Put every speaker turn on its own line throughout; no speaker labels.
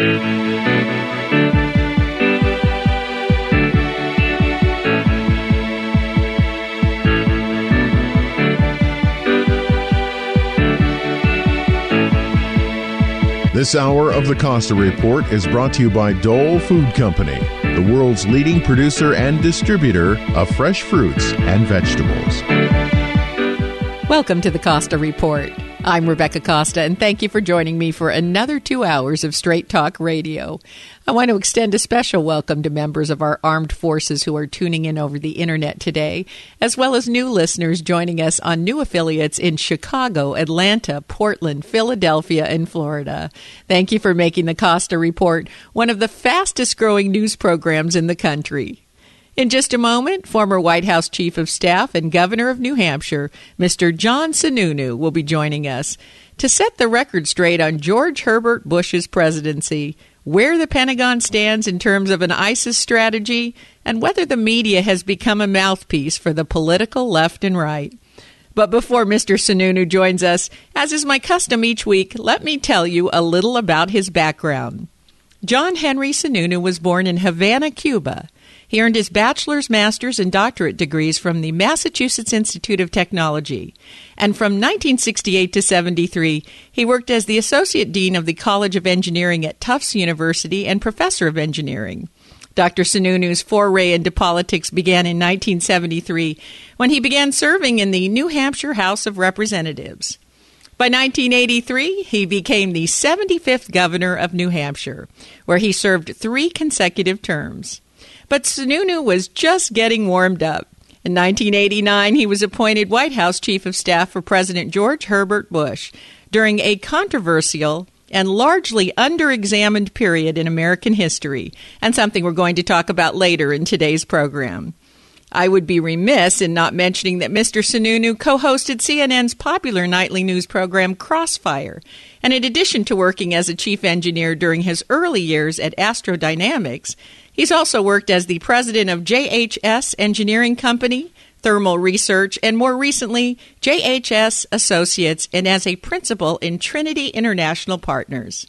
This hour of the Costa Report is brought to you by Dole Food Company, the world's leading producer and distributor of fresh fruits and vegetables.
Welcome to the Costa Report. I'm Rebecca Costa, and thank you for joining me for another two hours of Straight Talk Radio. I want to extend a special welcome to members of our armed forces who are tuning in over the internet today, as well as new listeners joining us on new affiliates in Chicago, Atlanta, Portland, Philadelphia, and Florida. Thank you for making the Costa Report one of the fastest growing news programs in the country. In just a moment, former White House Chief of Staff and Governor of New Hampshire, Mr. John Sununu, will be joining us to set the record straight on George Herbert Bush's presidency, where the Pentagon stands in terms of an ISIS strategy, and whether the media has become a mouthpiece for the political left and right. But before Mr. Sununu joins us, as is my custom each week, let me tell you a little about his background. John Henry Sununu was born in Havana, Cuba. He earned his bachelor's, master's, and doctorate degrees from the Massachusetts Institute of Technology. And from 1968 to 73, he worked as the Associate Dean of the College of Engineering at Tufts University and Professor of Engineering. Dr. Sununu's foray into politics began in 1973 when he began serving in the New Hampshire House of Representatives. By 1983, he became the 75th governor of New Hampshire, where he served three consecutive terms. But Sununu was just getting warmed up. In 1989, he was appointed White House Chief of Staff for President George Herbert Bush during a controversial and largely under-examined period in American history, and something we're going to talk about later in today's program. I would be remiss in not mentioning that Mr. Sununu co hosted CNN's popular nightly news program Crossfire. And in addition to working as a chief engineer during his early years at Astrodynamics, He's also worked as the president of JHS Engineering Company, Thermal Research, and more recently, JHS Associates, and as a principal in Trinity International Partners.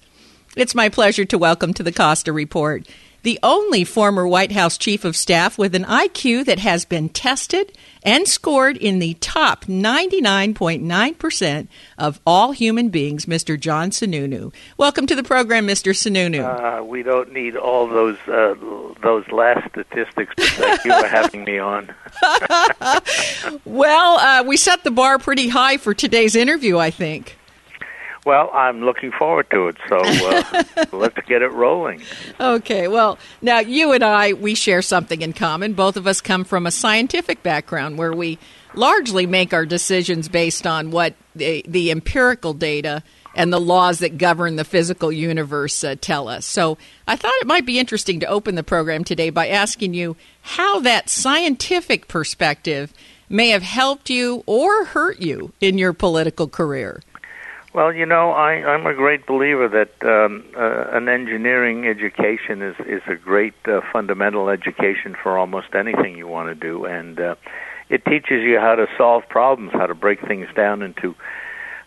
It's my pleasure to welcome to the Costa Report the only former White House chief of staff with an IQ that has been tested and scored in the top 99.9% of all human beings, Mr. John Sununu. Welcome to the program, Mr. Sununu.
Uh, we don't need all those uh, those last statistics Thank you for having me on.
well, uh, we set the bar pretty high for today's interview, I think.
Well, I'm looking forward to it. So uh, let's get it rolling.
Okay. Well, now you and I, we share something in common. Both of us come from a scientific background where we largely make our decisions based on what the, the empirical data and the laws that govern the physical universe uh, tell us. So I thought it might be interesting to open the program today by asking you how that scientific perspective may have helped you or hurt you in your political career.
Well, you know, I, I'm a great believer that um, uh, an engineering education is is a great uh, fundamental education for almost anything you want to do, and uh, it teaches you how to solve problems, how to break things down into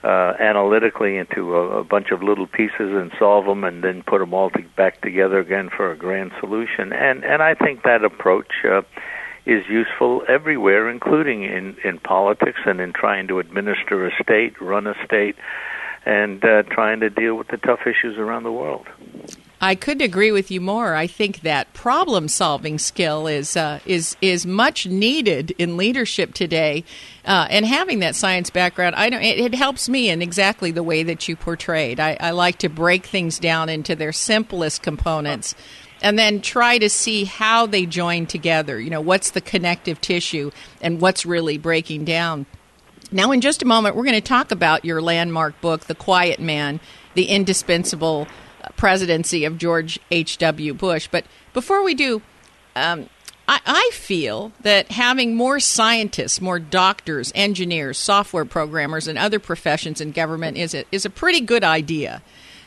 uh, analytically into a, a bunch of little pieces and solve them, and then put them all to, back together again for a grand solution. And and I think that approach. Uh, is useful everywhere, including in, in politics and in trying to administer a state, run a state, and uh, trying to deal with the tough issues around the world.
I couldn't agree with you more. I think that problem solving skill is uh, is is much needed in leadership today, uh, and having that science background, I know it, it, helps me in exactly the way that you portrayed. I, I like to break things down into their simplest components and then try to see how they join together. You know, what's the connective tissue and what's really breaking down. Now, in just a moment, we're going to talk about your landmark book, The Quiet Man The Indispensable presidency of George H.W. Bush. But before we do, um, I, I feel that having more scientists, more doctors, engineers, software programmers, and other professions in government is a, is a pretty good idea.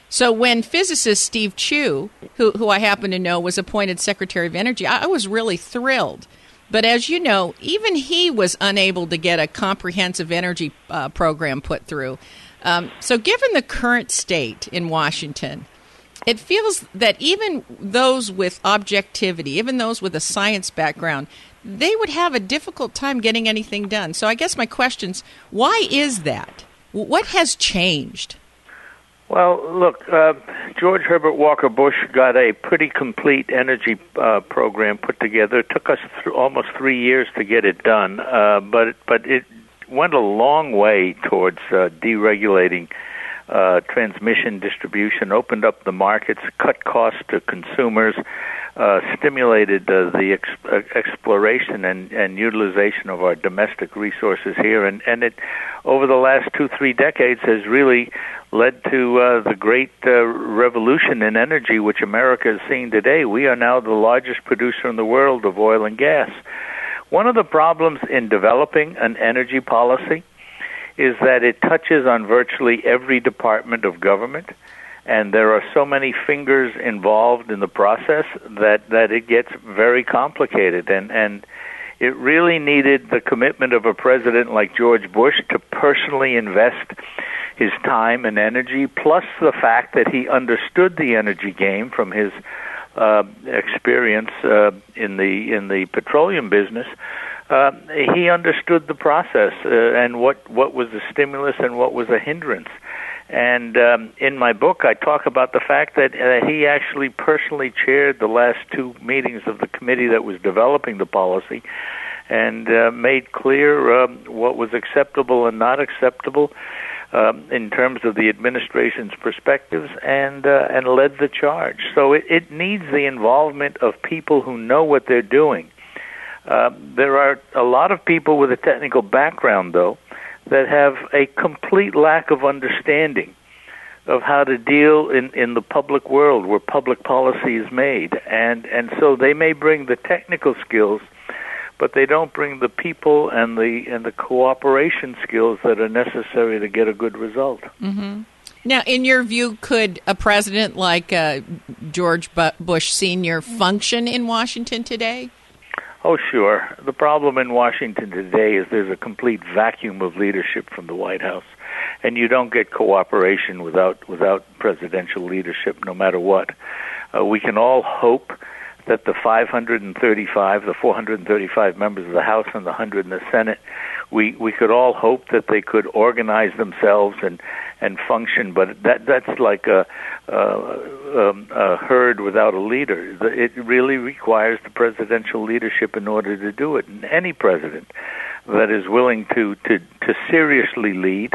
So when physicist Steve Chu, who, who I happen to know was appointed Secretary of Energy, I, I was really thrilled. But as you know, even he was unable to get a comprehensive energy uh, program put through. Um, so, given the current state in Washington, it feels that even those with objectivity, even those with a science background, they would have a difficult time getting anything done. So, I guess my question's why is that? What has changed?
Well, look, uh, George Herbert Walker Bush got a pretty complete energy uh, program put together. It took us th- almost three years to get it done, uh, but but it went a long way towards uh, deregulating uh, transmission distribution, opened up the markets, cut costs to consumers, uh, stimulated uh, the ex- uh, exploration and, and utilization of our domestic resources here, and, and it over the last two three decades has really led to uh, the great uh, revolution in energy which America is seeing today. We are now the largest producer in the world of oil and gas. One of the problems in developing an energy policy is that it touches on virtually every department of government and there are so many fingers involved in the process that that it gets very complicated. And and it really needed the commitment of a president like George Bush to personally invest his time and energy plus the fact that he understood the energy game from his uh, experience uh, in the in the petroleum business. Uh, he understood the process uh, and what what was a stimulus and what was a hindrance and um, in my book, I talk about the fact that uh, he actually personally chaired the last two meetings of the committee that was developing the policy and uh, made clear um, what was acceptable and not acceptable um, in terms of the administration's perspectives and uh, and led the charge. So it, it needs the involvement of people who know what they're doing. Uh, there are a lot of people with a technical background, though, that have a complete lack of understanding of how to deal in, in the public world where public policy is made. And, and so they may bring the technical skills, but they don't bring the people and the, and the cooperation skills that are necessary to get a good result.
Mm-hmm. Now, in your view, could a president like uh, George Bush Sr. function in Washington today?
Oh, sure. The problem in Washington today is there's a complete vacuum of leadership from the White House, and you don't get cooperation without without presidential leadership, no matter what. Uh, we can all hope that the 535, the 435 members of the House and the 100 in the Senate, we we could all hope that they could organize themselves and and function, but that that's like a, a, a herd without a leader. It really requires the presidential leadership in order to do it. And any president that is willing to to to seriously lead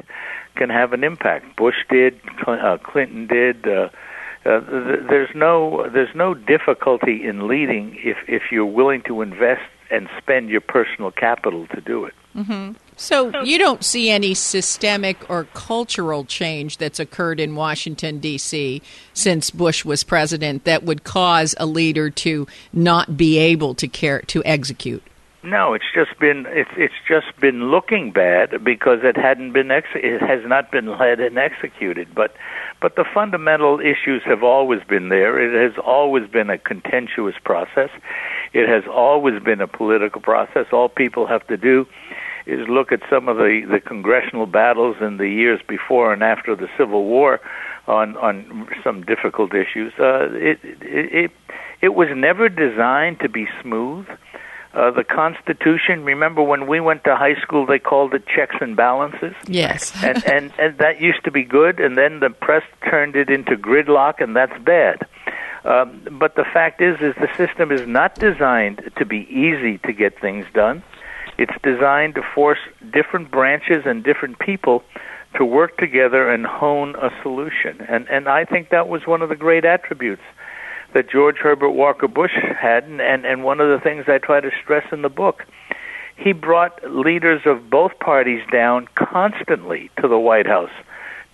can have an impact. Bush did, uh, Clinton did. Uh, uh, there's no there's no difficulty in leading if if you're willing to invest and spend your personal capital to do it.
Mm-hmm. So you don't see any systemic or cultural change that's occurred in Washington D.C. since Bush was president that would cause a leader to not be able to care to execute.
No, it's just been it's it's just been looking bad because it hadn't been ex- it has not been led and executed. But but the fundamental issues have always been there. It has always been a contentious process. It has always been a political process. All people have to do is look at some of the the congressional battles in the years before and after the Civil War on on some difficult issues. Uh, it, it it it was never designed to be smooth. Uh, the Constitution. Remember when we went to high school, they called it checks and balances.
Yes,
and, and and that used to be good, and then the press turned it into gridlock, and that's bad. Um, but the fact is, is the system is not designed to be easy to get things done. It's designed to force different branches and different people to work together and hone a solution. And and I think that was one of the great attributes that George Herbert Walker Bush had, and, and, and one of the things I try to stress in the book. He brought leaders of both parties down constantly to the White House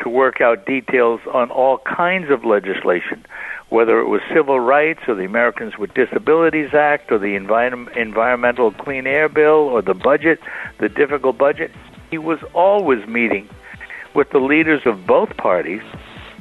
to work out details on all kinds of legislation, whether it was civil rights or the Americans with Disabilities Act or the Envi- Environmental Clean Air Bill or the budget, the difficult budget. He was always meeting with the leaders of both parties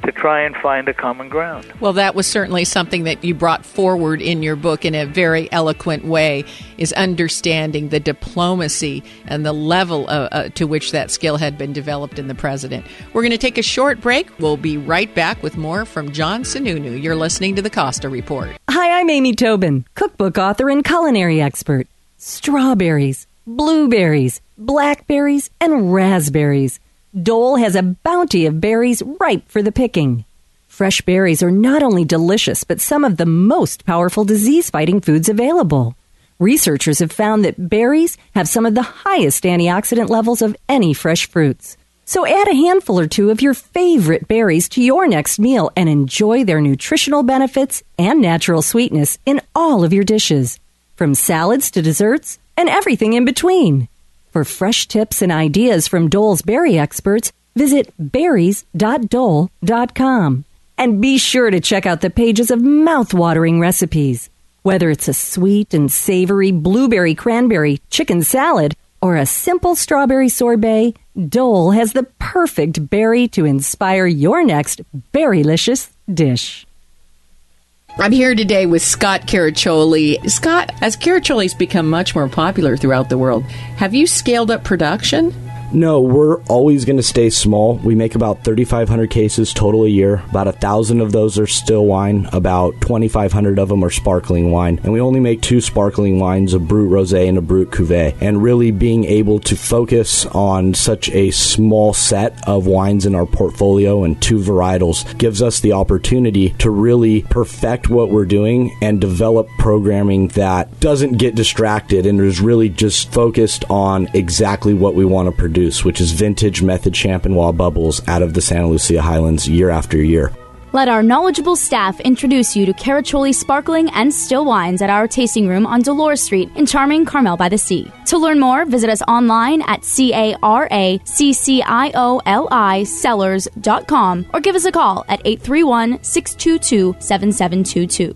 to try and find a common ground.
Well, that was certainly something that you brought forward in your book in a very eloquent way is understanding the diplomacy and the level uh, uh, to which that skill had been developed in the president. We're going to take a short break. We'll be right back with more from John Sununu. You're listening to the Costa Report.
Hi, I'm Amy Tobin, cookbook author and culinary expert. Strawberries, blueberries, blackberries, and raspberries Dole has a bounty of berries ripe for the picking. Fresh berries are not only delicious, but some of the most powerful disease fighting foods available. Researchers have found that berries have some of the highest antioxidant levels of any fresh fruits. So add a handful or two of your favorite berries to your next meal and enjoy their nutritional benefits and natural sweetness in all of your dishes, from salads to desserts and everything in between. For fresh tips and ideas from Dole's berry experts, visit berries.dole.com. And be sure to check out the pages of mouth-watering recipes. Whether it's a sweet and savory blueberry cranberry chicken salad or a simple strawberry sorbet, Dole has the perfect berry to inspire your next berrylicious dish.
I'm here today with Scott Caraccioli. Scott, as Caraccioli's become much more popular throughout the world, have you scaled up production?
No, we're always going to stay small. We make about 3,500 cases total a year. About a thousand of those are still wine. About 2,500 of them are sparkling wine, and we only make two sparkling wines: a Brut Rosé and a Brut Cuvée. And really, being able to focus on such a small set of wines in our portfolio and two varietals gives us the opportunity to really perfect what we're doing and develop programming that doesn't get distracted and is really just focused on exactly what we want to produce produce, which is vintage method Champenois bubbles out of the Santa Lucia Highlands year after year.
Let our knowledgeable staff introduce you to Caraccioli sparkling and still wines at our tasting room on Dolores Street in charming Carmel by the Sea. To learn more, visit us online at C A R A C C I O L I cellars.com or give us a call at 831 622 7722.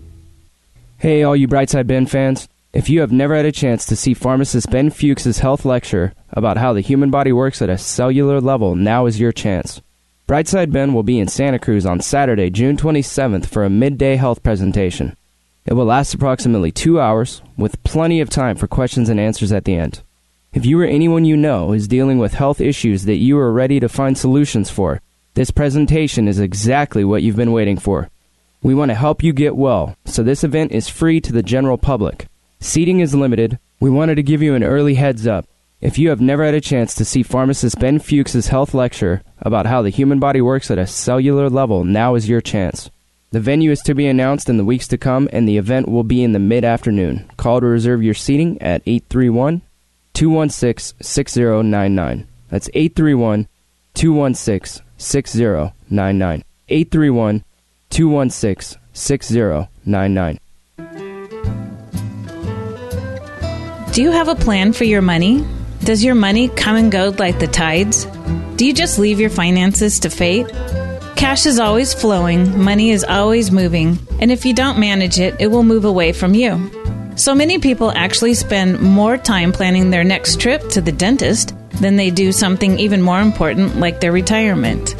Hey, all you Brightside Ben fans. If you have never had a chance to see pharmacist Ben Fuchs' health lecture about how the human body works at a cellular level, now is your chance. Brightside Ben will be in Santa Cruz on Saturday, June 27th for a midday health presentation. It will last approximately two hours, with plenty of time for questions and answers at the end. If you or anyone you know is dealing with health issues that you are ready to find solutions for, this presentation is exactly what you've been waiting for. We want to help you get well, so this event is free to the general public. Seating is limited. We wanted to give you an early heads up. If you have never had a chance to see pharmacist Ben Fuchs' health lecture about how the human body works at a cellular level, now is your chance. The venue is to be announced in the weeks to come, and the event will be in the mid afternoon. Call to reserve your seating at 831 216 6099. That's 831 216 6099. 831 216 6099.
Do you have a plan for your money? Does your money come and go like the tides? Do you just leave your finances to fate? Cash is always flowing, money is always moving, and if you don't manage it, it will move away from you. So many people actually spend more time planning their next trip to the dentist than they do something even more important like their retirement.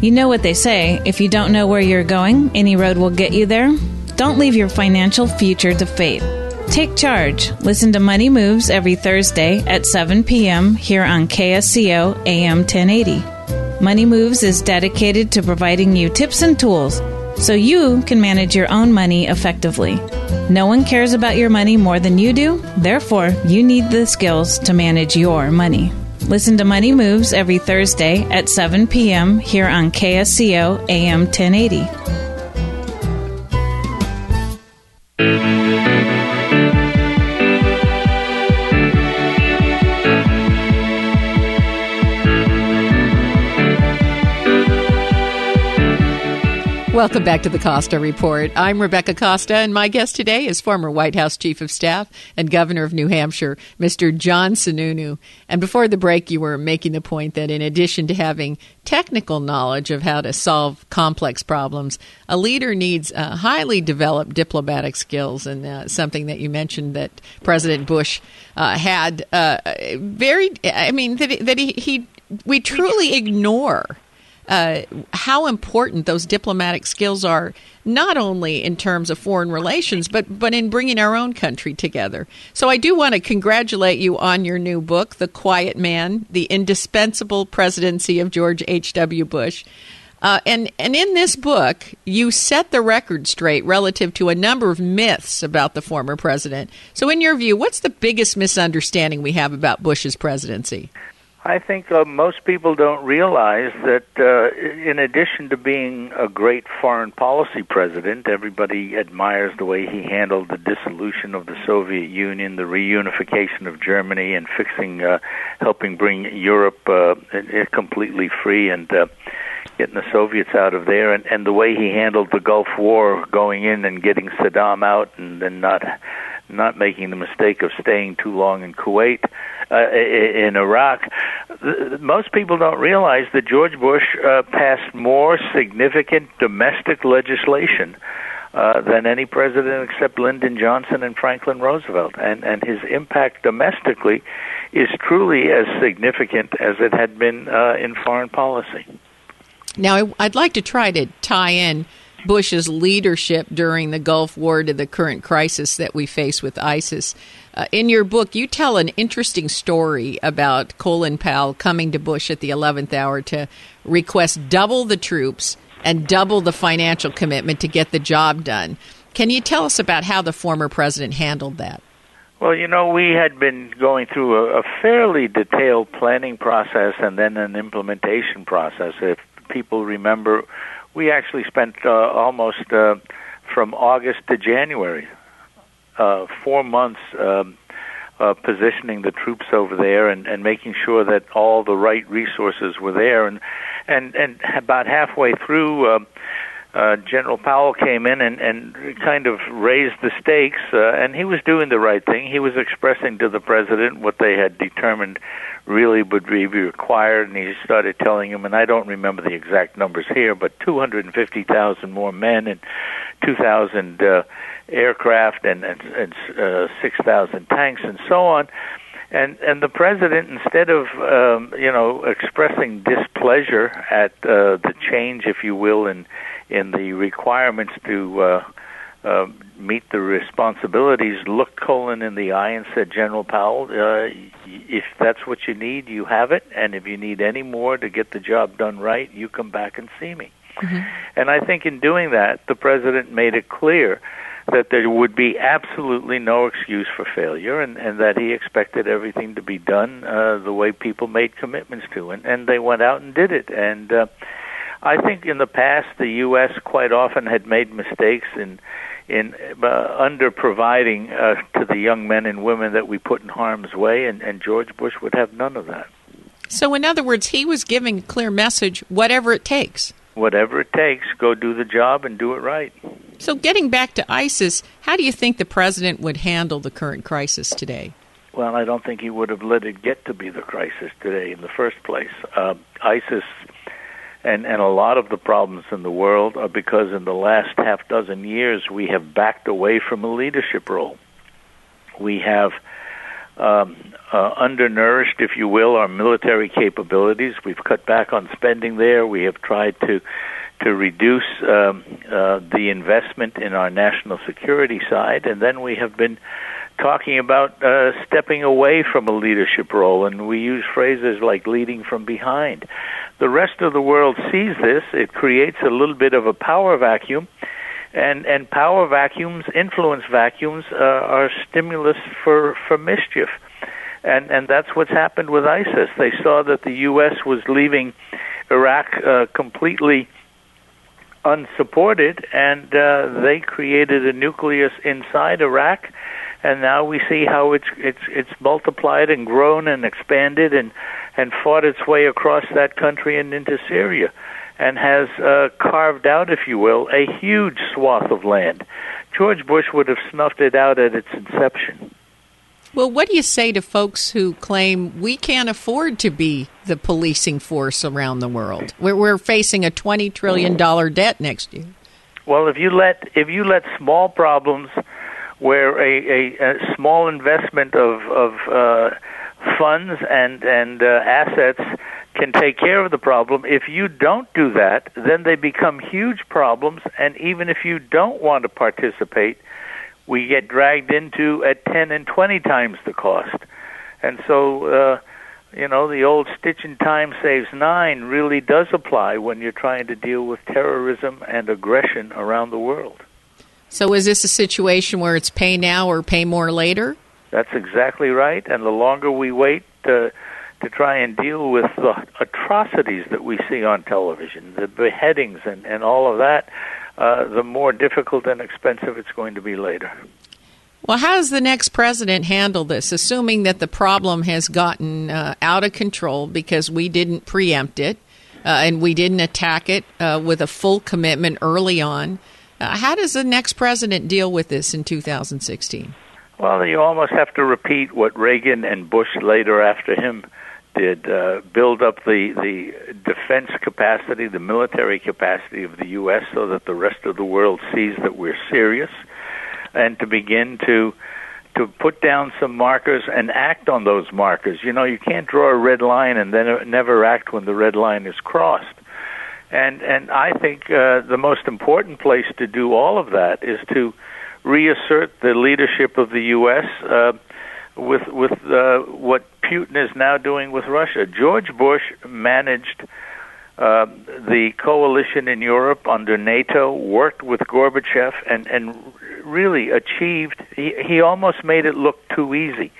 You know what they say if you don't know where you're going, any road will get you there. Don't leave your financial future to fate. Take charge. Listen to Money Moves every Thursday at 7 p.m. here on KSCO AM 1080. Money Moves is dedicated to providing you tips and tools so you can manage your own money effectively. No one cares about your money more than you do, therefore, you need the skills to manage your money. Listen to Money Moves every Thursday at 7 p.m. here on KSCO AM 1080.
Welcome back to the Costa Report. I'm Rebecca Costa, and my guest today is former White House Chief of Staff and Governor of New Hampshire, Mr. John Sununu. And before the break, you were making the point that in addition to having technical knowledge of how to solve complex problems, a leader needs uh, highly developed diplomatic skills, and uh, something that you mentioned that President Bush uh, had uh, very, I mean, that, that he, he we truly ignore uh, how important those diplomatic skills are, not only in terms of foreign relations, but but in bringing our own country together. So I do want to congratulate you on your new book, The Quiet Man: The Indispensable Presidency of George H. W. Bush. Uh, and and in this book, you set the record straight relative to a number of myths about the former president. So, in your view, what's the biggest misunderstanding we have about Bush's presidency?
I think uh, most people don't realize that, uh, in addition to being a great foreign policy president, everybody admires the way he handled the dissolution of the Soviet Union, the reunification of Germany, and fixing, uh, helping bring Europe uh, completely free and uh, getting the Soviets out of there, and, and the way he handled the Gulf War, going in and getting Saddam out, and then not not making the mistake of staying too long in Kuwait, uh, in Iraq. Most people don't realize that George Bush uh, passed more significant domestic legislation uh, than any president except Lyndon Johnson and Franklin Roosevelt, and and his impact domestically is truly as significant as it had been uh, in foreign policy.
Now, I'd like to try to tie in Bush's leadership during the Gulf War to the current crisis that we face with ISIS. Uh, in your book, you tell an interesting story about Colin Powell coming to Bush at the 11th hour to request double the troops and double the financial commitment to get the job done. Can you tell us about how the former president handled that?
Well, you know, we had been going through a, a fairly detailed planning process and then an implementation process. If people remember, we actually spent uh, almost uh, from August to January, uh, four months um, uh, positioning the troops over there and, and making sure that all the right resources were there. And and and about halfway through. Uh, uh, General Powell came in and, and kind of raised the stakes, uh, and he was doing the right thing. He was expressing to the president what they had determined really would be required, and he started telling him, and I don't remember the exact numbers here, but 250,000 more men and 2,000 uh, aircraft and, and, and uh, 6,000 tanks and so on. And and the president, instead of um, you know expressing displeasure at uh, the change, if you will, in in the requirements to uh, uh, meet the responsibilities, looked Colin in the eye and said, General Powell, uh, if that's what you need, you have it, and if you need any more to get the job done right, you come back and see me. Mm-hmm. And I think in doing that, the president made it clear that there would be absolutely no excuse for failure, and, and that he expected everything to be done uh, the way people made commitments to, and, and they went out and did it. And uh, I think in the past, the U.S. quite often had made mistakes in in uh, under providing uh, to the young men and women that we put in harm's way, and, and George Bush would have none of that.
So, in other words, he was giving a clear message: whatever it takes.
Whatever it takes, go do the job and do it right.
So, getting back to ISIS, how do you think the president would handle the current crisis today?
Well, I don't think he would have let it get to be the crisis today in the first place. Uh, ISIS and and a lot of the problems in the world are because in the last half dozen years we have backed away from a leadership role. We have um, uh, undernourished, if you will, our military capabilities. We've cut back on spending there. We have tried to to reduce um, uh, the investment in our national security side, and then we have been talking about uh, stepping away from a leadership role, and we use phrases like leading from behind. The rest of the world sees this. It creates a little bit of a power vacuum, and and power vacuums, influence vacuums, uh, are stimulus for for mischief, and and that's what's happened with ISIS. They saw that the U.S. was leaving Iraq uh, completely unsupported, and uh, they created a nucleus inside Iraq and now we see how it's it's it's multiplied and grown and expanded and and fought its way across that country and into Syria. and has uh, carved out, if you will, a huge swath of land. George Bush would have snuffed it out at its inception.
Well, what do you say to folks who claim we can't afford to be the policing force around the world? We're, we're facing a twenty trillion dollar debt next year.
Well, if you let if you let small problems, where a, a, a small investment of of uh, funds and and uh, assets can take care of the problem. If you don't do that, then they become huge problems, and even if you don't want to participate, we get dragged into at 10 and 20 times the cost. And so, uh, you know, the old stitch in time saves nine really does apply when you're trying to deal with terrorism and aggression around the world.
So, is this a situation where it's pay now or pay more later?
That's exactly right. And the longer we wait to, to try and deal with the atrocities that we see on television, the beheadings and, and all of that, uh, the more difficult and expensive it's going to be later.
Well, how does the next president handle this, assuming that the problem has gotten uh, out of control because we didn't preempt it uh, and we didn't attack it uh, with a full commitment early on? Uh, how does the next president deal with this in 2016?
Well, you almost have to repeat what Reagan and Bush later after him did uh, build up the the defense capacity, the military capacity of the U.S., so that the rest of the world sees that we're serious, and to begin to to put down some markers and act on those markers. You know, you can't draw a red line and then never act when the red line is crossed. And and I think uh, the most important place to do all of that is to reassert the leadership of the U.S. Uh, with with uh, what Putin is now doing with Russia. George Bush managed uh, the coalition in Europe under NATO, worked with Gorbachev, and and really achieved. He he almost made it look too easy.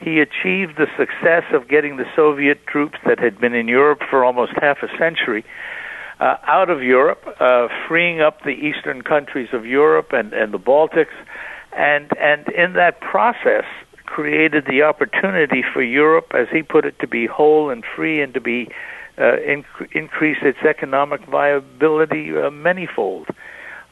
He achieved the success of getting the Soviet troops that had been in Europe for almost half a century uh, out of Europe, uh, freeing up the eastern countries of Europe and, and the Baltics, and and in that process, created the opportunity for Europe, as he put it, to be whole and free and to be uh, inc- increase its economic viability uh, manyfold.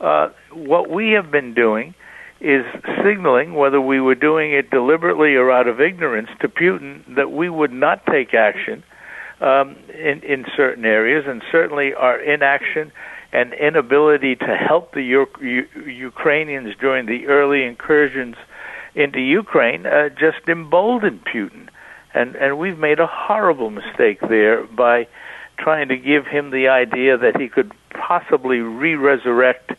Uh, what we have been doing is signaling, whether we were doing it deliberately or out of ignorance, to Putin that we would not take action um, in, in certain areas, and certainly our inaction and inability to help the U- U- Ukrainians during the early incursions into Ukraine uh, just emboldened Putin. And, and we've made a horrible mistake there by trying to give him the idea that he could possibly re resurrect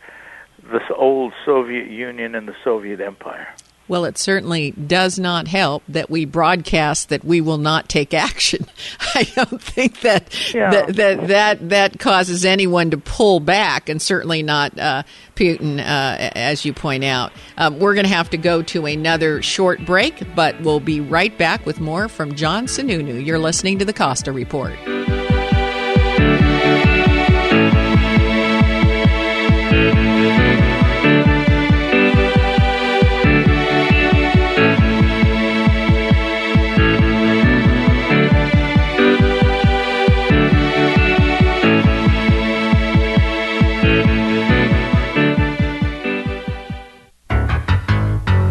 this old Soviet Union and the Soviet Empire.
Well, it certainly does not help that we broadcast that we will not take action. I don't think that yeah. that, that, that that causes anyone to pull back, and certainly not uh, Putin, uh, as you point out. Um, we're going to have to go to another short break, but we'll be right back with more from John Sununu. You're listening to the Costa Report.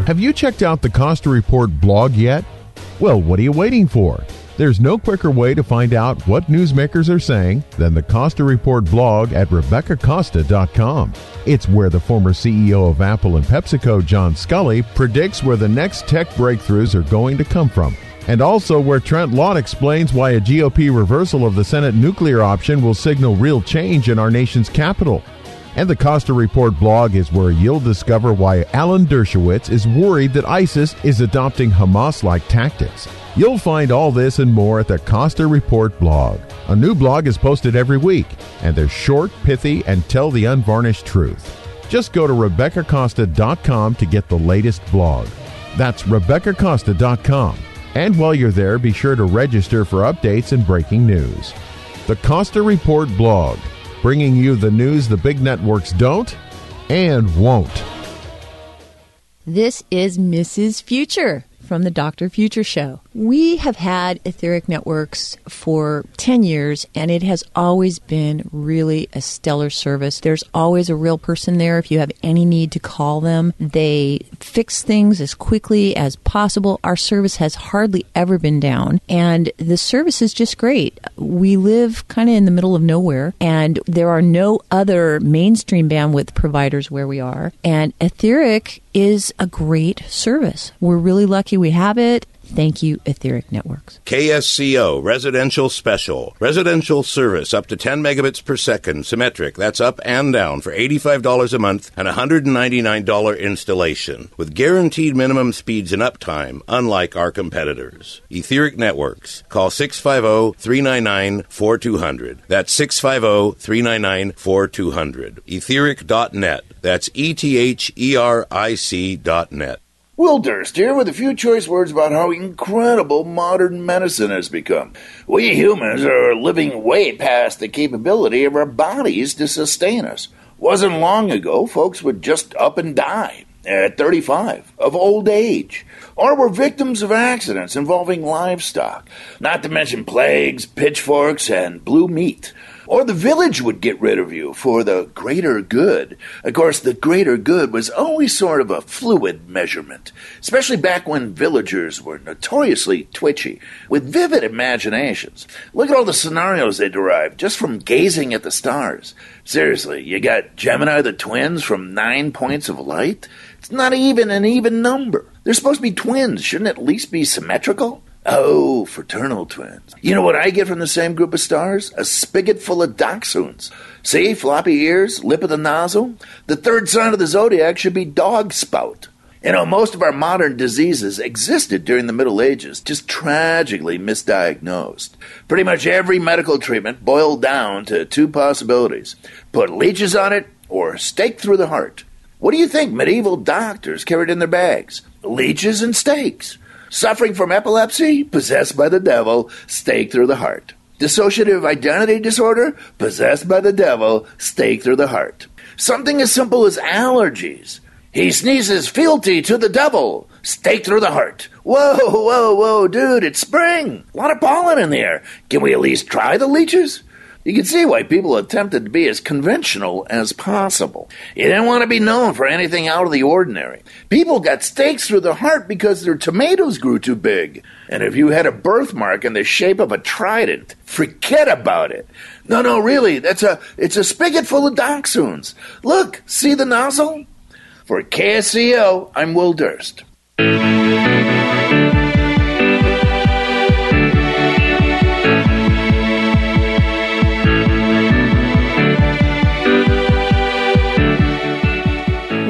Have you checked out the Costa Report blog yet? Well, what are you waiting for? There's no quicker way to find out what newsmakers are saying than the Costa Report blog at RebeccaCosta.com. It's where the former CEO of Apple and PepsiCo, John Sculley, predicts where the next tech breakthroughs are going to come from. And also where Trent Lott explains why a GOP reversal of the Senate nuclear option will signal real change in our nation's capital. And the Costa Report blog is where you'll discover why Alan Dershowitz is worried that ISIS is adopting Hamas like tactics. You'll find all this and more at the Costa Report blog. A new blog is posted every week, and they're short, pithy, and tell the unvarnished truth. Just go to RebeccaCosta.com to get the latest blog. That's RebeccaCosta.com. And while you're there, be sure to register for updates and breaking news. The Costa Report blog bringing you the news the big networks don't and won't.
This is Mrs. Future from the Dr. Future Show. We have had Etheric Networks for 10 years, and it has always been really a stellar service. There's always a real person there if you have any need to call them. They fix things as quickly as possible. Our service has hardly ever been down, and the service is just great. We live kind of in the middle of nowhere, and there are no other mainstream bandwidth providers where we are. And Etheric is a great service. We're really lucky we have it. Thank you, Etheric Networks.
KSCO Residential Special. Residential service up to 10 megabits per second, symmetric. That's up and down for $85 a month and $199 installation. With guaranteed minimum speeds and uptime, unlike our competitors. Etheric Networks. Call 650 399 4200. That's 650 399 4200. Etheric.net. That's E T H E R I C.net.
Will Durst here with a few choice words about how incredible modern medicine has become. We humans are living way past the capability of our bodies to sustain us. Wasn't long ago, folks would just up and die at 35 of old age, or were victims of accidents involving livestock, not to mention plagues, pitchforks, and blue meat. Or the village would get rid of you for the greater good. Of course, the greater good was always sort of a fluid measurement, especially back when villagers were notoriously twitchy, with vivid imaginations. Look at all the scenarios they derived just from gazing at the stars. Seriously, you got Gemini the twins from nine points of light? It's not even an even number. They're supposed to be twins. Shouldn't at least be symmetrical? Oh, fraternal twins. You know what I get from the same group of stars? A spigot full of dachshunds. See, floppy ears, lip of the nozzle? The third sign of the zodiac should be dog spout. You know, most of our modern diseases existed during the Middle Ages, just tragically misdiagnosed. Pretty much every medical treatment boiled down to two possibilities put leeches on it or stake through the heart. What do you think medieval doctors carried in their bags? Leeches and stakes. Suffering from epilepsy? Possessed by the devil, stake through the heart. Dissociative identity disorder? Possessed by the devil, stake through the heart. Something as simple as allergies. He sneezes fealty to the devil. Stake through the heart. Whoa, whoa, whoa, dude, it's spring. A lot of pollen in the air. Can we at least try the leeches? You can see why people attempted to be as conventional as possible. You didn't want to be known for anything out of the ordinary. People got stakes through the heart because their tomatoes grew too big. And if you had a birthmark in the shape of a trident, forget about it. No, no, really, that's a it's a spigot full of dachshunds. Look, see the nozzle? For KSCO, I'm Will Durst.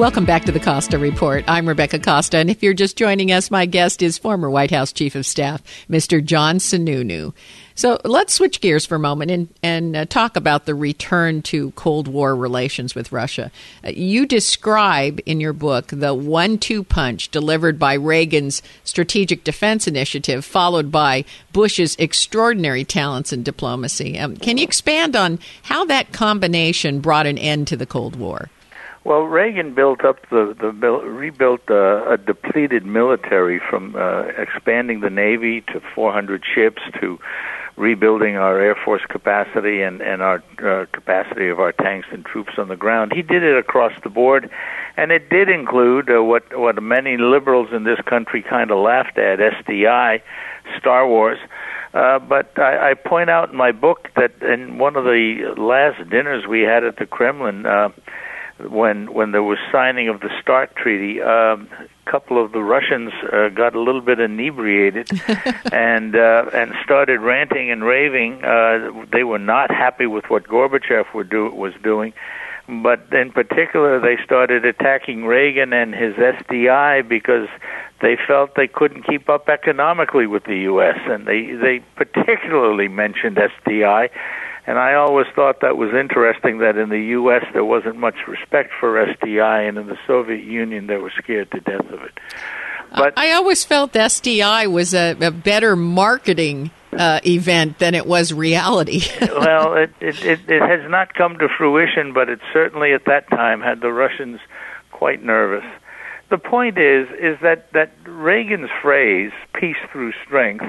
Welcome back to the Costa Report. I'm Rebecca Costa, and if you're just joining us, my guest is former White House Chief of Staff, Mr. John Sununu. So let's switch gears for a moment and, and uh, talk about the return to Cold War relations with Russia. Uh, you describe in your book the one two punch delivered by Reagan's Strategic Defense Initiative, followed by Bush's extraordinary talents in diplomacy. Um, can you expand on how that combination brought an end to the Cold War?
Well, Reagan built up the the rebuilt uh, a depleted military from uh, expanding the navy to 400 ships to rebuilding our air force capacity and and our uh, capacity of our tanks and troops on the ground. He did it across the board, and it did include uh, what what many liberals in this country kind of laughed at SDI, Star Wars. Uh, but I, I point out in my book that in one of the last dinners we had at the Kremlin. Uh, when when there was signing of the START treaty, um, a couple of the Russians uh, got a little bit inebriated and uh, and started ranting and raving. Uh, they were not happy with what Gorbachev were do, was doing, but in particular, they started attacking Reagan and his SDI because they felt they couldn't keep up economically with the U.S. and they they particularly mentioned SDI and I always thought that was interesting that in the U.S. there wasn't much respect for SDI, and in the Soviet Union they were scared to death of it.
But I always felt SDI was a, a better marketing uh, event than it was reality.
well, it, it, it, it has not come to fruition, but it certainly at that time had the Russians quite nervous the point is is that that Reagan's phrase "peace through strength,"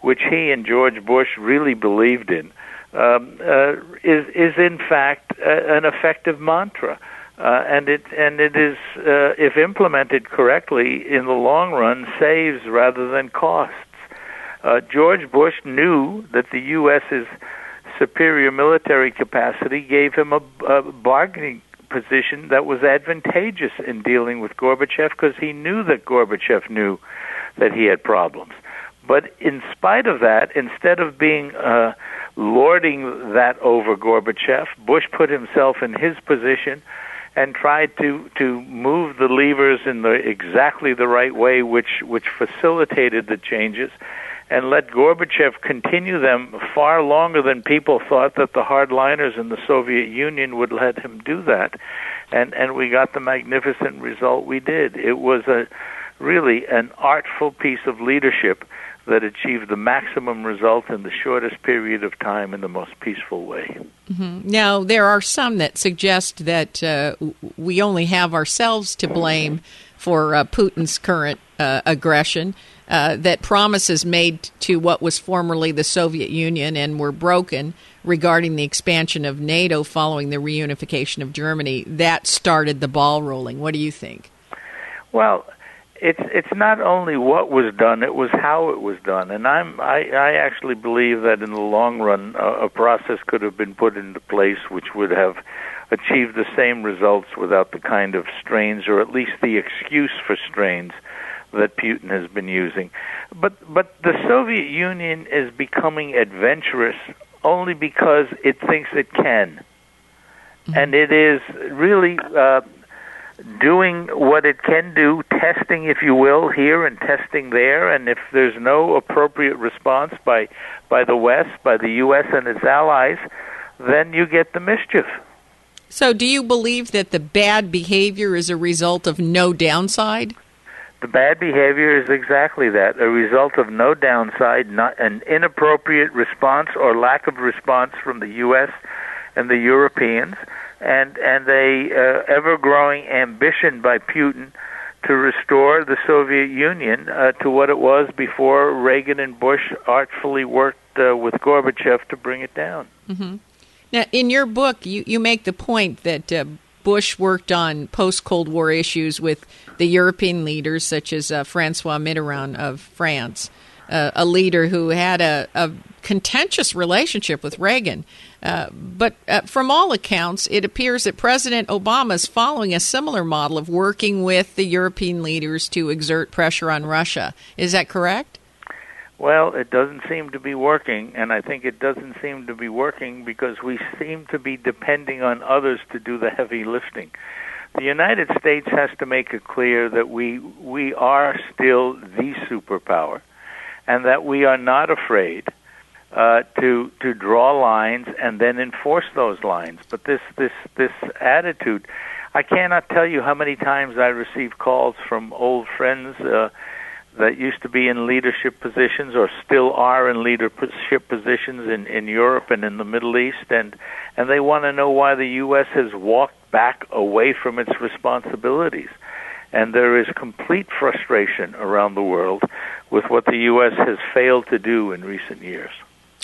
which he and George Bush really believed in, um, uh, is is in fact uh, an effective mantra. Uh, and it and it is, uh, if implemented correctly, in the long run, saves rather than costs. Uh, George Bush knew that the U.S.'s superior military capacity gave him a, a bargaining position that was advantageous in dealing with Gorbachev because he knew that Gorbachev knew that he had problems. But in spite of that, instead of being uh, lording that over Gorbachev, Bush put himself in his position and tried to to move the levers in the exactly the right way, which which facilitated the changes, and let Gorbachev continue them far longer than people thought that the hardliners in the Soviet Union would let him do that, and and we got the magnificent result we did. It was a really an artful piece of leadership that achieve the maximum result in the shortest period of time in the most peaceful way.
Mm-hmm. Now, there are some that suggest that uh, we only have ourselves to blame for uh, Putin's current uh, aggression, uh, that promises made to what was formerly the Soviet Union and were broken regarding the expansion of NATO following the reunification of Germany, that started the ball rolling. What do you think?
Well, it's it's not only what was done; it was how it was done. And I'm I, I actually believe that in the long run, a, a process could have been put into place which would have achieved the same results without the kind of strains, or at least the excuse for strains that Putin has been using. But but the Soviet Union is becoming adventurous only because it thinks it can, mm-hmm. and it is really. Uh, doing what it can do, testing, if you will, here and testing there, and if there's no appropriate response by by the West, by the U.S. and its allies, then you get the mischief.
So, do you believe that the bad behavior is a result of no downside?
The bad behavior is exactly that a result of no downside, not an inappropriate response or lack of response from the U.S. and the Europeans and and a uh, ever growing ambition by Putin to restore the Soviet Union uh, to what it was before Reagan and Bush artfully worked uh, with Gorbachev to bring it down.
Mm-hmm. Now, in your book, you, you make the point that uh, Bush worked on post Cold War issues with the European leaders, such as uh, Francois Mitterrand of France, uh, a leader who had a, a contentious relationship with Reagan. Uh, but uh, from all accounts, it appears that President Obama is following a similar model of working with the European leaders to exert pressure on Russia. Is that correct?
Well, it doesn't seem to be working, and I think it doesn't seem to be working because we seem to be depending on others to do the heavy lifting. The United States has to make it clear that we we are still the superpower, and that we are not afraid uh, to to draw lines and then enforce those lines. But this this this attitude, I cannot tell you how many times I receive calls from old friends uh, that used to be in leadership positions or still are in leadership positions in in Europe and in the Middle East, and and they want to know why the U.S. has walked back away from its responsibilities. And there is complete frustration around the world with what the U.S. has failed to do in recent years.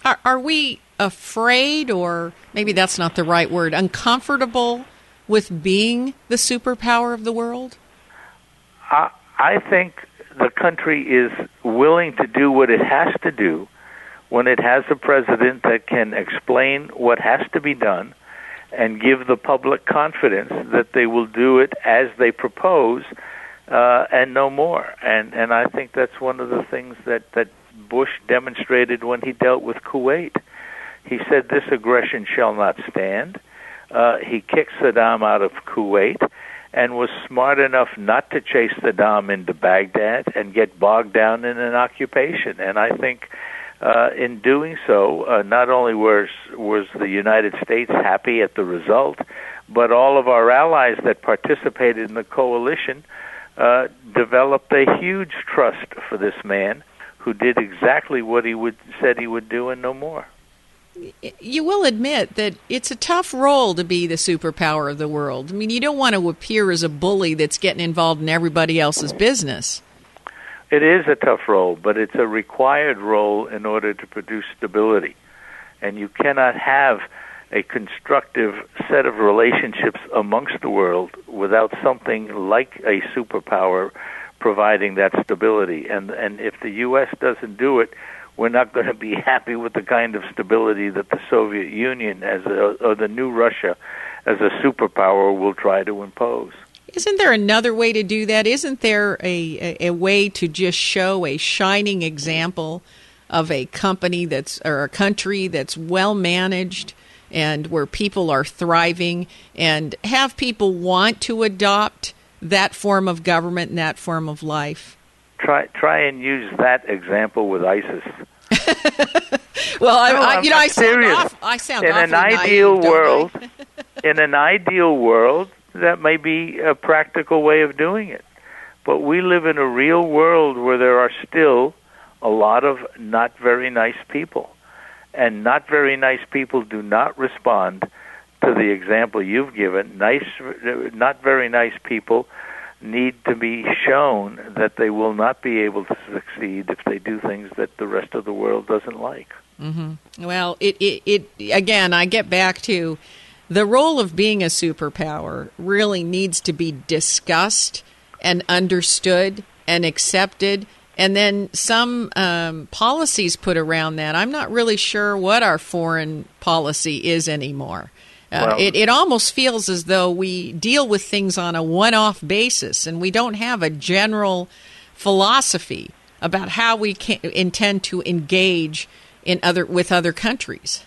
Are, are we afraid, or maybe that's not the right word, uncomfortable with being the superpower of the world?
I, I think the country is willing to do what it has to do when it has a president that can explain what has to be done and give the public confidence that they will do it as they propose uh, and no more. And and I think that's one of the things that that Bush demonstrated when he dealt with Kuwait. He said, This aggression shall not stand. Uh, he kicked Saddam out of Kuwait and was smart enough not to chase Saddam into Baghdad and get bogged down in an occupation. And I think uh, in doing so, uh, not only was was the United States happy at the result, but all of our allies that participated in the coalition uh, developed a huge trust for this man who did exactly what he would said he would do and no more.
you will admit that it's a tough role to be the superpower of the world. I mean, you don't want to appear as a bully that's getting involved in everybody else's business.
It is a tough role, but it's a required role in order to produce stability. And you cannot have a constructive set of relationships amongst the world without something like a superpower providing that stability. And and if the US doesn't do it, we're not going to be happy with the kind of stability that the Soviet Union as a, or the new Russia as a superpower will try to impose.
Isn't there another way to do that? Isn't there a, a, a, way to just show a shining example of a company that's or a country that's well managed and where people are thriving and have people want to adopt that form of government and that form of life?
Try try and use that example with ISIS.
well, I,
no,
I, you know, I sound, off, I sound
in an ideal
naive,
world. in an ideal world, that may be a practical way of doing it. But we live in a real world where there are still a lot of not very nice people. And not very nice people do not respond to the example you've given. Nice, not very nice people need to be shown that they will not be able to succeed if they do things that the rest of the world doesn't like.
Mm-hmm. Well, it, it, it again, I get back to the role of being a superpower really needs to be discussed and understood and accepted and then some um, policies put around that. I'm not really sure what our foreign policy is anymore. Uh, well, it, it almost feels as though we deal with things on a one off basis and we don't have a general philosophy about how we can, intend to engage in other with other countries.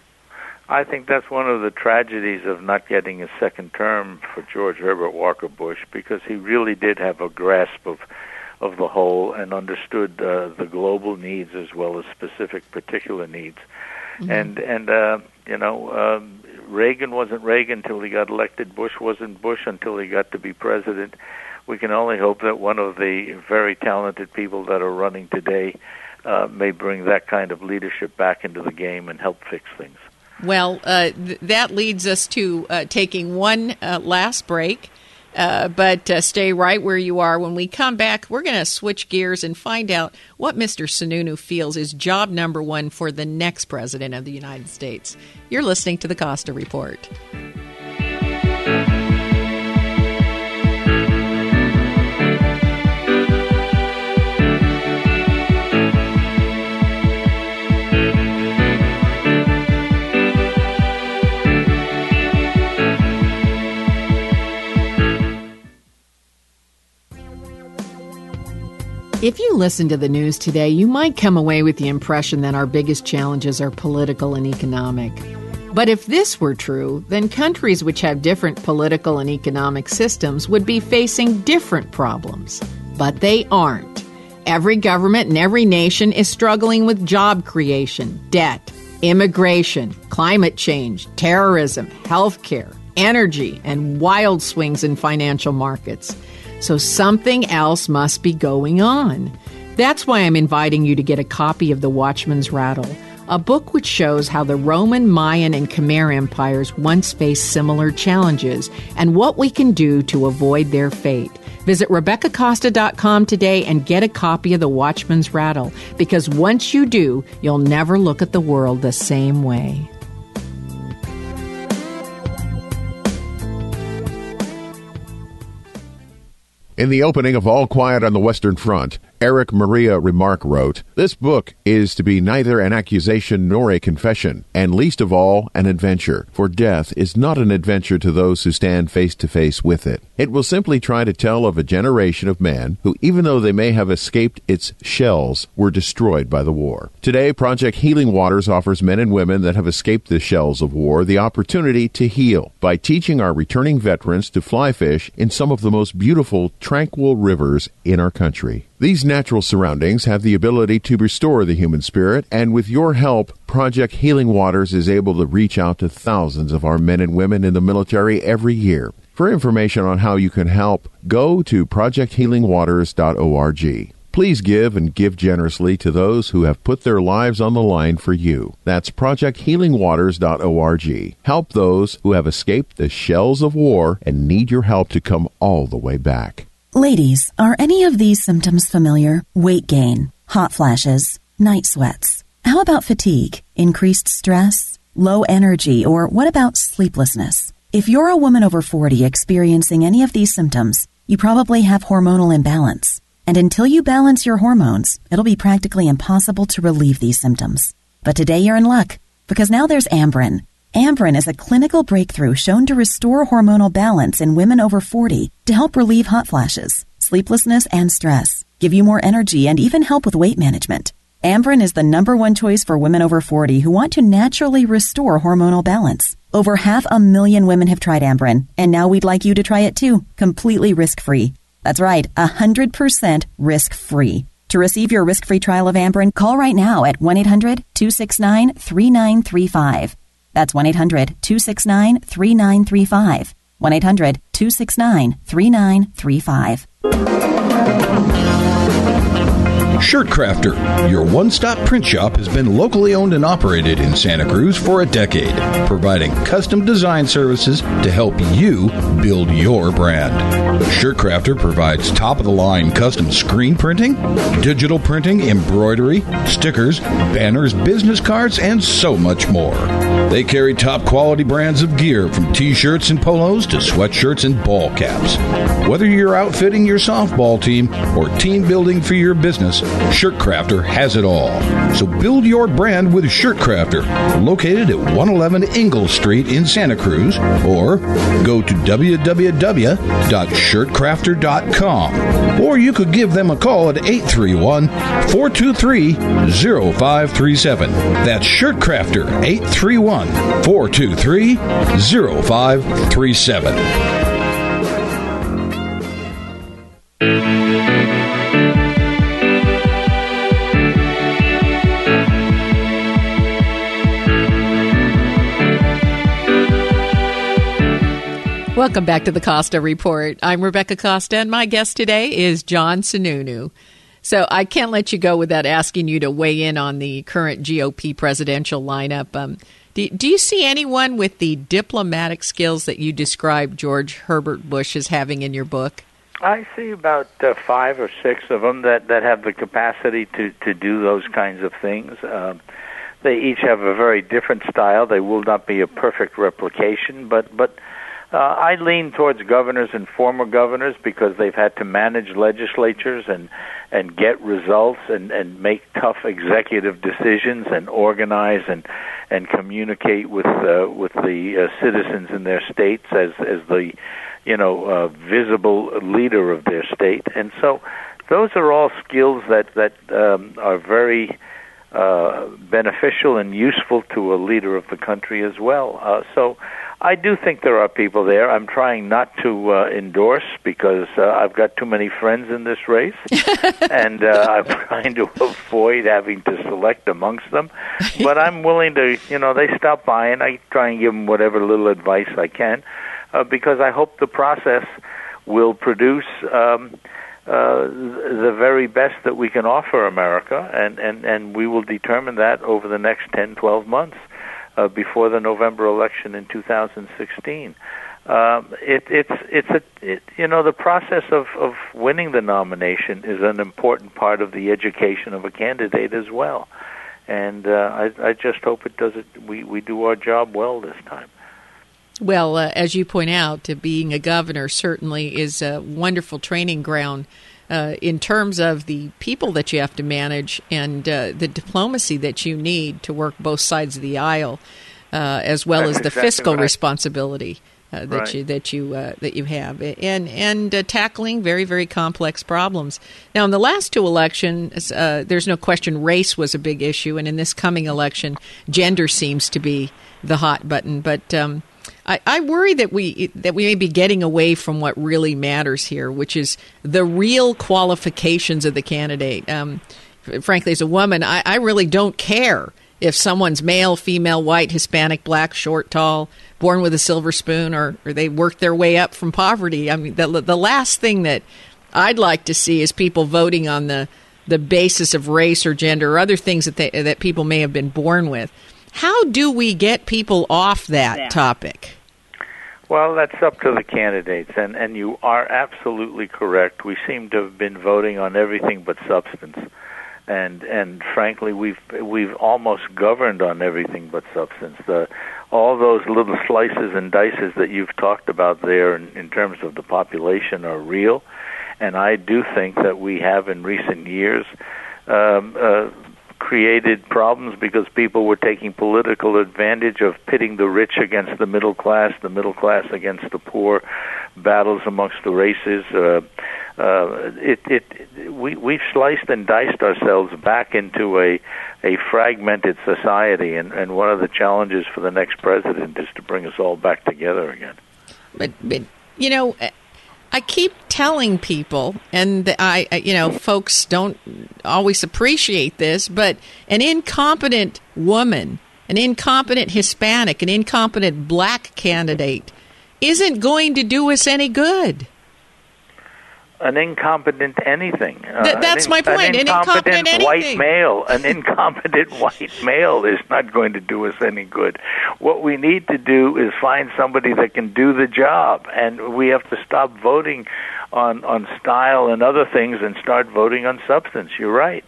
I think that's one of the tragedies of not getting a second term for George Herbert Walker Bush because he really did have a grasp of of the whole and understood uh, the global needs as well as specific particular needs. Mm-hmm. And and uh, you know um, Reagan wasn't Reagan until he got elected. Bush wasn't Bush until he got to be president. We can only hope that one of the very talented people that are running today uh, may bring that kind of leadership back into the game and help fix things.
Well, uh, th- that leads us to uh, taking one uh, last break. Uh, but uh, stay right where you are. When we come back, we're going to switch gears and find out what Mr. Sununu feels is job number one for the next president of the United States. You're listening to the Costa Report. If you listen to the news today, you might come away with the impression that our biggest challenges are political and economic. But if this were true, then countries which have different political and economic systems would be facing different problems. But they aren't. Every government and every nation is struggling with job creation, debt, immigration, climate change, terrorism, healthcare, energy, and wild swings in financial markets. So something else must be going on. That's why I'm inviting you to get a copy of The Watchman's Rattle, a book which shows how the Roman, Mayan, and Khmer empires once faced similar challenges and what we can do to avoid their fate. Visit RebeccaCosta.com today and get a copy of The Watchman's Rattle because once you do, you'll never look at the world the same way.
In the opening of All Quiet on the Western Front, Erich Maria Remarque wrote, This book is to be neither an accusation nor a confession, and least of all, an adventure, for death is not an adventure to those who stand face to face with it. It will simply try to tell of a generation of men who, even though they may have escaped its shells, were destroyed by the war. Today, Project Healing Waters offers men and women that have escaped the shells of war the opportunity to heal by teaching our returning veterans to fly fish in some of the most beautiful, tranquil rivers in our country. These natural surroundings have the ability to restore the human spirit, and with your help, Project Healing Waters is able to reach out to thousands of our men and women in the military every year. For information on how you can help, go to projecthealingwaters.org. Please give and give generously to those who have put their lives on the line for you. That's projecthealingwaters.org. Help those who have escaped the shells of war and need your help to come all the way back.
Ladies, are any of these symptoms familiar? Weight gain, hot flashes, night sweats. How about fatigue, increased stress, low energy, or what about sleeplessness? If you're a woman over 40 experiencing any of these symptoms, you probably have hormonal imbalance. And until you balance your hormones, it'll be practically impossible to relieve these symptoms. But today you're in luck, because now there's Amberen. Amberen is a clinical breakthrough shown to restore hormonal balance in women over 40 to help relieve hot flashes, sleeplessness, and stress, give you more energy, and even help with weight management. Amberen is the number one choice for women over 40 who want to naturally restore hormonal balance. Over half a million women have tried Amberen, and now we'd like you to try it too, completely risk-free. That's right, 100% risk free. To receive your risk free trial of Amberen, call right now at 1 800 269 3935. That's 1 800 269 3935. 1 800 269 3935.
Shirt Crafter, your one stop print shop, has been locally owned and operated in Santa Cruz for a decade, providing custom design services to help you build your brand. Shirt Crafter provides top of the line custom screen printing, digital printing, embroidery, stickers, banners, business cards, and so much more. They carry top quality brands of gear from t shirts and polos to sweatshirts and ball caps. Whether you're outfitting your softball team or team building for your business, Shirt Crafter has it all. So build your brand with Shirt Crafter, located at 111 Ingalls Street in Santa Cruz, or go to www.shirtcrafter.com. Or you could give them a call at 831 423 0537. That's Shirt Crafter 831 423 0537.
Welcome back to the Costa Report. I'm Rebecca Costa, and my guest today is John Sununu. So I can't let you go without asking you to weigh in on the current GOP presidential lineup. Um, do, do, you see anyone with the diplomatic skills that you describe George Herbert Bush as having in your book?
I see about uh, five or six of them that, that have the capacity to, to do those kinds of things. Uh, they each have a very different style. They will not be a perfect replication, but but uh, I lean towards governors and former governors because they've had to manage legislatures and and get results and and make tough executive decisions and organize and and communicate with uh, with the uh, citizens in their states as as the you know uh, visible leader of their state and so those are all skills that that um, are very uh, beneficial and useful to a leader of the country as well. Uh, so I do think there are people there. I'm trying not to uh, endorse because uh, I've got too many friends in this race, and uh, I'm trying to avoid having to select amongst them. But I'm willing to, you know, they stop by and I try and give them whatever little advice I can, uh, because I hope the process will produce. Um, uh, the very best that we can offer America, and, and, and we will determine that over the next 10, 12 months uh, before the November election in 2016. Um, it, it's it's a it, you know the process of of winning the nomination is an important part of the education of a candidate as well, and uh, I I just hope it does it we we do our job well this time.
Well, uh, as you point out, being a governor certainly is a wonderful training ground uh, in terms of the people that you have to manage and uh, the diplomacy that you need to work both sides of the aisle, uh, as well That's as the exactly fiscal right. responsibility. Uh, that right. you that you uh, that you have and and uh, tackling very very complex problems. Now, in the last two elections, uh, there's no question race was a big issue, and in this coming election, gender seems to be the hot button. But um, I, I worry that we that we may be getting away from what really matters here, which is the real qualifications of the candidate. Um, frankly, as a woman, I, I really don't care if someone's male, female, white, Hispanic, black, short, tall, born with a silver spoon, or, or they worked their way up from poverty. I mean, the the last thing that I'd like to see is people voting on the the basis of race or gender or other things that they, that people may have been born with. How do we get people off that topic?
Well, that's up to the candidates, and and you are absolutely correct. We seem to have been voting on everything but substance, and and frankly, we've we've almost governed on everything but substance. The all those little slices and dices that you've talked about there, in, in terms of the population, are real, and I do think that we have in recent years. Um, uh, created problems because people were taking political advantage of pitting the rich against the middle class, the middle class against the poor, battles amongst the races. Uh, uh, it, it, we, we've sliced and diced ourselves back into a, a fragmented society, and, and one of the challenges for the next president is to bring us all back together again.
But, but you know, I keep telling people, and I, you know, folks don't always appreciate this, but an incompetent woman, an incompetent Hispanic, an incompetent black candidate isn't going to do us any good
an incompetent anything.
Uh, Th- that's
an,
my point.
An incompetent,
incompetent
white male, an incompetent white male is not going to do us any good. What we need to do is find somebody that can do the job, and we have to stop voting on on style and other things and start voting on substance. You're right.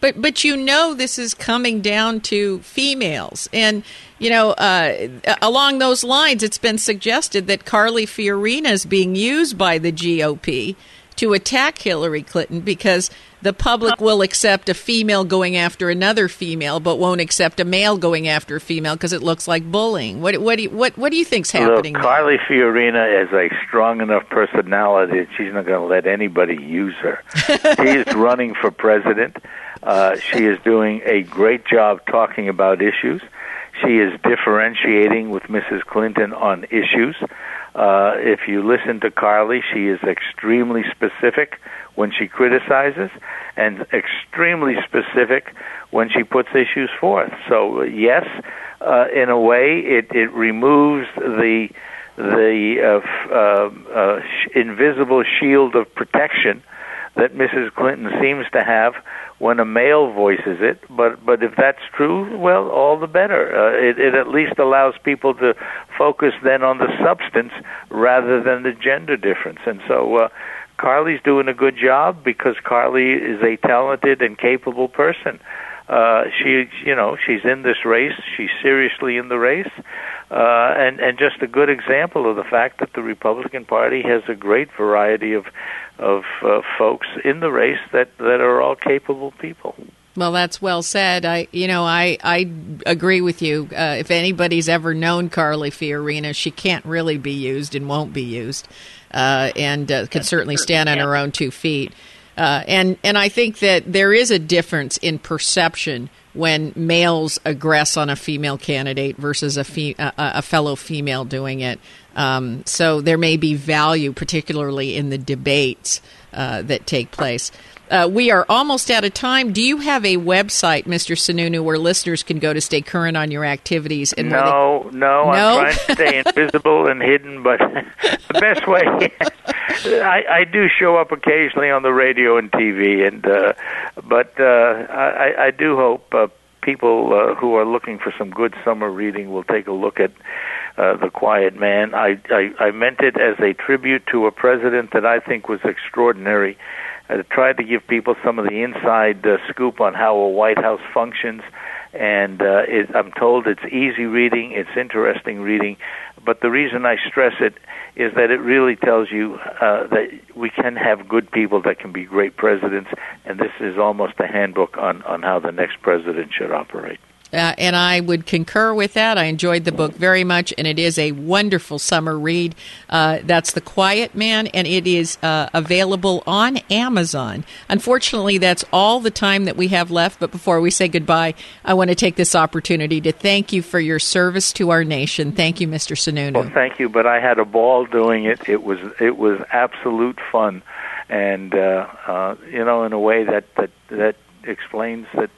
But but you know this is coming down to females, and you know uh, along those lines, it's been suggested that Carly Fiorina is being used by the GOP to attack Hillary Clinton because the public will accept a female going after another female, but won't accept a male going after a female because it looks like bullying. What what do you, what what do you think's happening?
Look, Carly Fiorina is a strong enough personality that she's not going to let anybody use her. she is running for president. Uh, she is doing a great job talking about issues. She is differentiating with Mrs. Clinton on issues. Uh, if you listen to Carly, she is extremely specific when she criticizes and extremely specific when she puts issues forth. So, yes, uh, in a way, it, it removes the the uh, uh, uh, invisible shield of protection that Mrs. Clinton seems to have when a male voices it. But but if that's true, well, all the better. Uh, it, it at least allows people to focus then on the substance rather than the gender difference. And so. Uh, Carly's doing a good job because Carly is a talented and capable person. Uh, she, you know, she's in this race. She's seriously in the race, uh, and and just a good example of the fact that the Republican Party has a great variety of of uh, folks in the race that that are all capable people.
Well, that's well said. I, you know, I I agree with you. Uh, if anybody's ever known Carly Fiorina, she can't really be used and won't be used, uh, and uh, can certainly stand on her own two feet. Uh, and and I think that there is a difference in perception when males aggress on a female candidate versus a, fe- a, a fellow female doing it. Um, so there may be value, particularly in the debates uh, that take place. Uh, we are almost out of time. Do you have a website, Mr. Sununu, where listeners can go to stay current on your activities?
And no,
they...
no,
no,
I'm trying to stay invisible and hidden, but the best way. I, I do show up occasionally on the radio and TV, and uh, but uh, I, I do hope uh, people uh, who are looking for some good summer reading will take a look at uh, The Quiet Man. I, I, I meant it as a tribute to a president that I think was extraordinary. I tried to give people some of the inside uh, scoop on how a White House functions, and uh, it, I'm told it's easy reading, it's interesting reading, but the reason I stress it is that it really tells you uh, that we can have good people that can be great presidents, and this is almost a handbook on, on how the next president should operate.
Uh, and I would concur with that. I enjoyed the book very much, and it is a wonderful summer read. Uh, that's The Quiet Man, and it is uh, available on Amazon. Unfortunately, that's all the time that we have left. But before we say goodbye, I want to take this opportunity to thank you for your service to our nation. Thank you, Mr. Sununu.
Well, thank you. But I had a ball doing it. It was it was absolute fun, and uh, uh, you know, in a way that that that explains that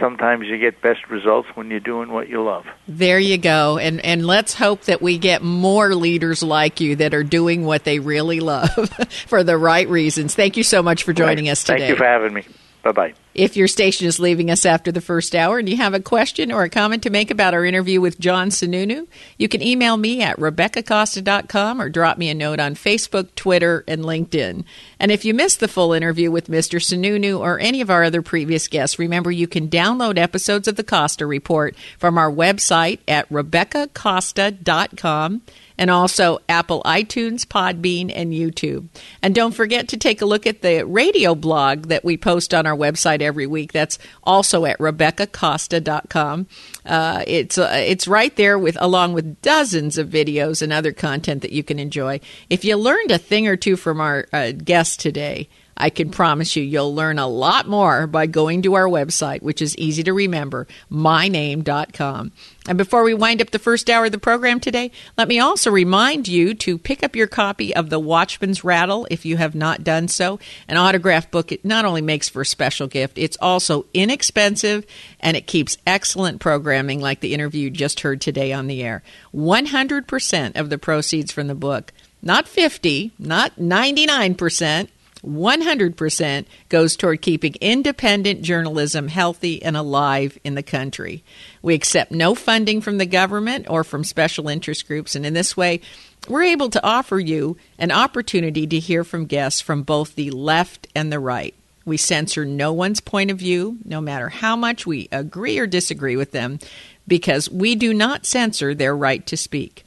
sometimes you get best results when you're doing what you love.
There you go. And and let's hope that we get more leaders like you that are doing what they really love for the right reasons. Thank you so much for joining
right.
us today.
Thank you for having me. Bye bye.
If your station is leaving us after the first hour and you have a question or a comment to make about our interview with John Sununu, you can email me at RebeccaCosta.com or drop me a note on Facebook, Twitter, and LinkedIn. And if you missed the full interview with Mr. Sununu or any of our other previous guests, remember you can download episodes of the Costa Report from our website at RebeccaCosta.com and also Apple iTunes, Podbean, and YouTube. And don't forget to take a look at the radio blog that we post on our website every week. That's also at RebeccaCosta.com. Uh, it's uh, it's right there with along with dozens of videos and other content that you can enjoy. If you learned a thing or two from our uh, guest today, I can promise you you'll learn a lot more by going to our website, which is easy to remember, myname.com. And before we wind up the first hour of the program today, let me also remind you to pick up your copy of The Watchman's Rattle if you have not done so. An autograph book, it not only makes for a special gift, it's also inexpensive and it keeps excellent programming like the interview you just heard today on the air. 100% of the proceeds from the book, not 50, not 99%, 100% goes toward keeping independent journalism healthy and alive in the country. We accept no funding from the government or from special interest groups, and in this way, we're able to offer you an opportunity to hear from guests from both the left and the right. We censor no one's point of view, no matter how much we agree or disagree with them, because we do not censor their right to speak.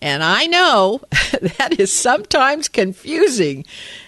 And I know that is sometimes confusing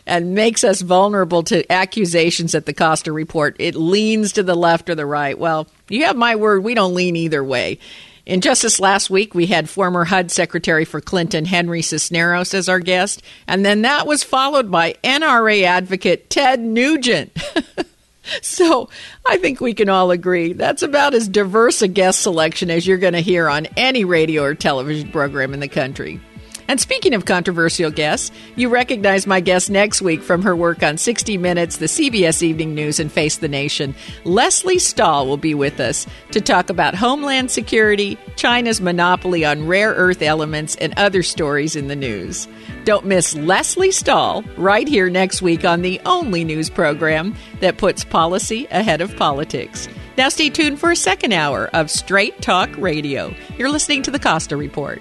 and makes us vulnerable to accusations at the Costa report. It leans to the left or the right. Well, you have my word, we don't lean either way. In just this last week, we had former HUD Secretary for Clinton Henry Cisneros as our guest, and then that was followed by NRA advocate Ted Nugent. So I think we can all agree that's about as diverse a guest selection as you're going to hear on any radio or television program in the country. And speaking of controversial guests, you recognize my guest next week from her work on 60 Minutes, the CBS Evening News, and Face the Nation. Lesley Stahl will be with us to talk about homeland security, China's monopoly on rare earth elements, and other stories in the news. Don't miss Lesley Stahl right here next week on the only news program that puts policy ahead of politics. Now, stay tuned for a second hour of Straight Talk Radio. You're listening to the Costa Report.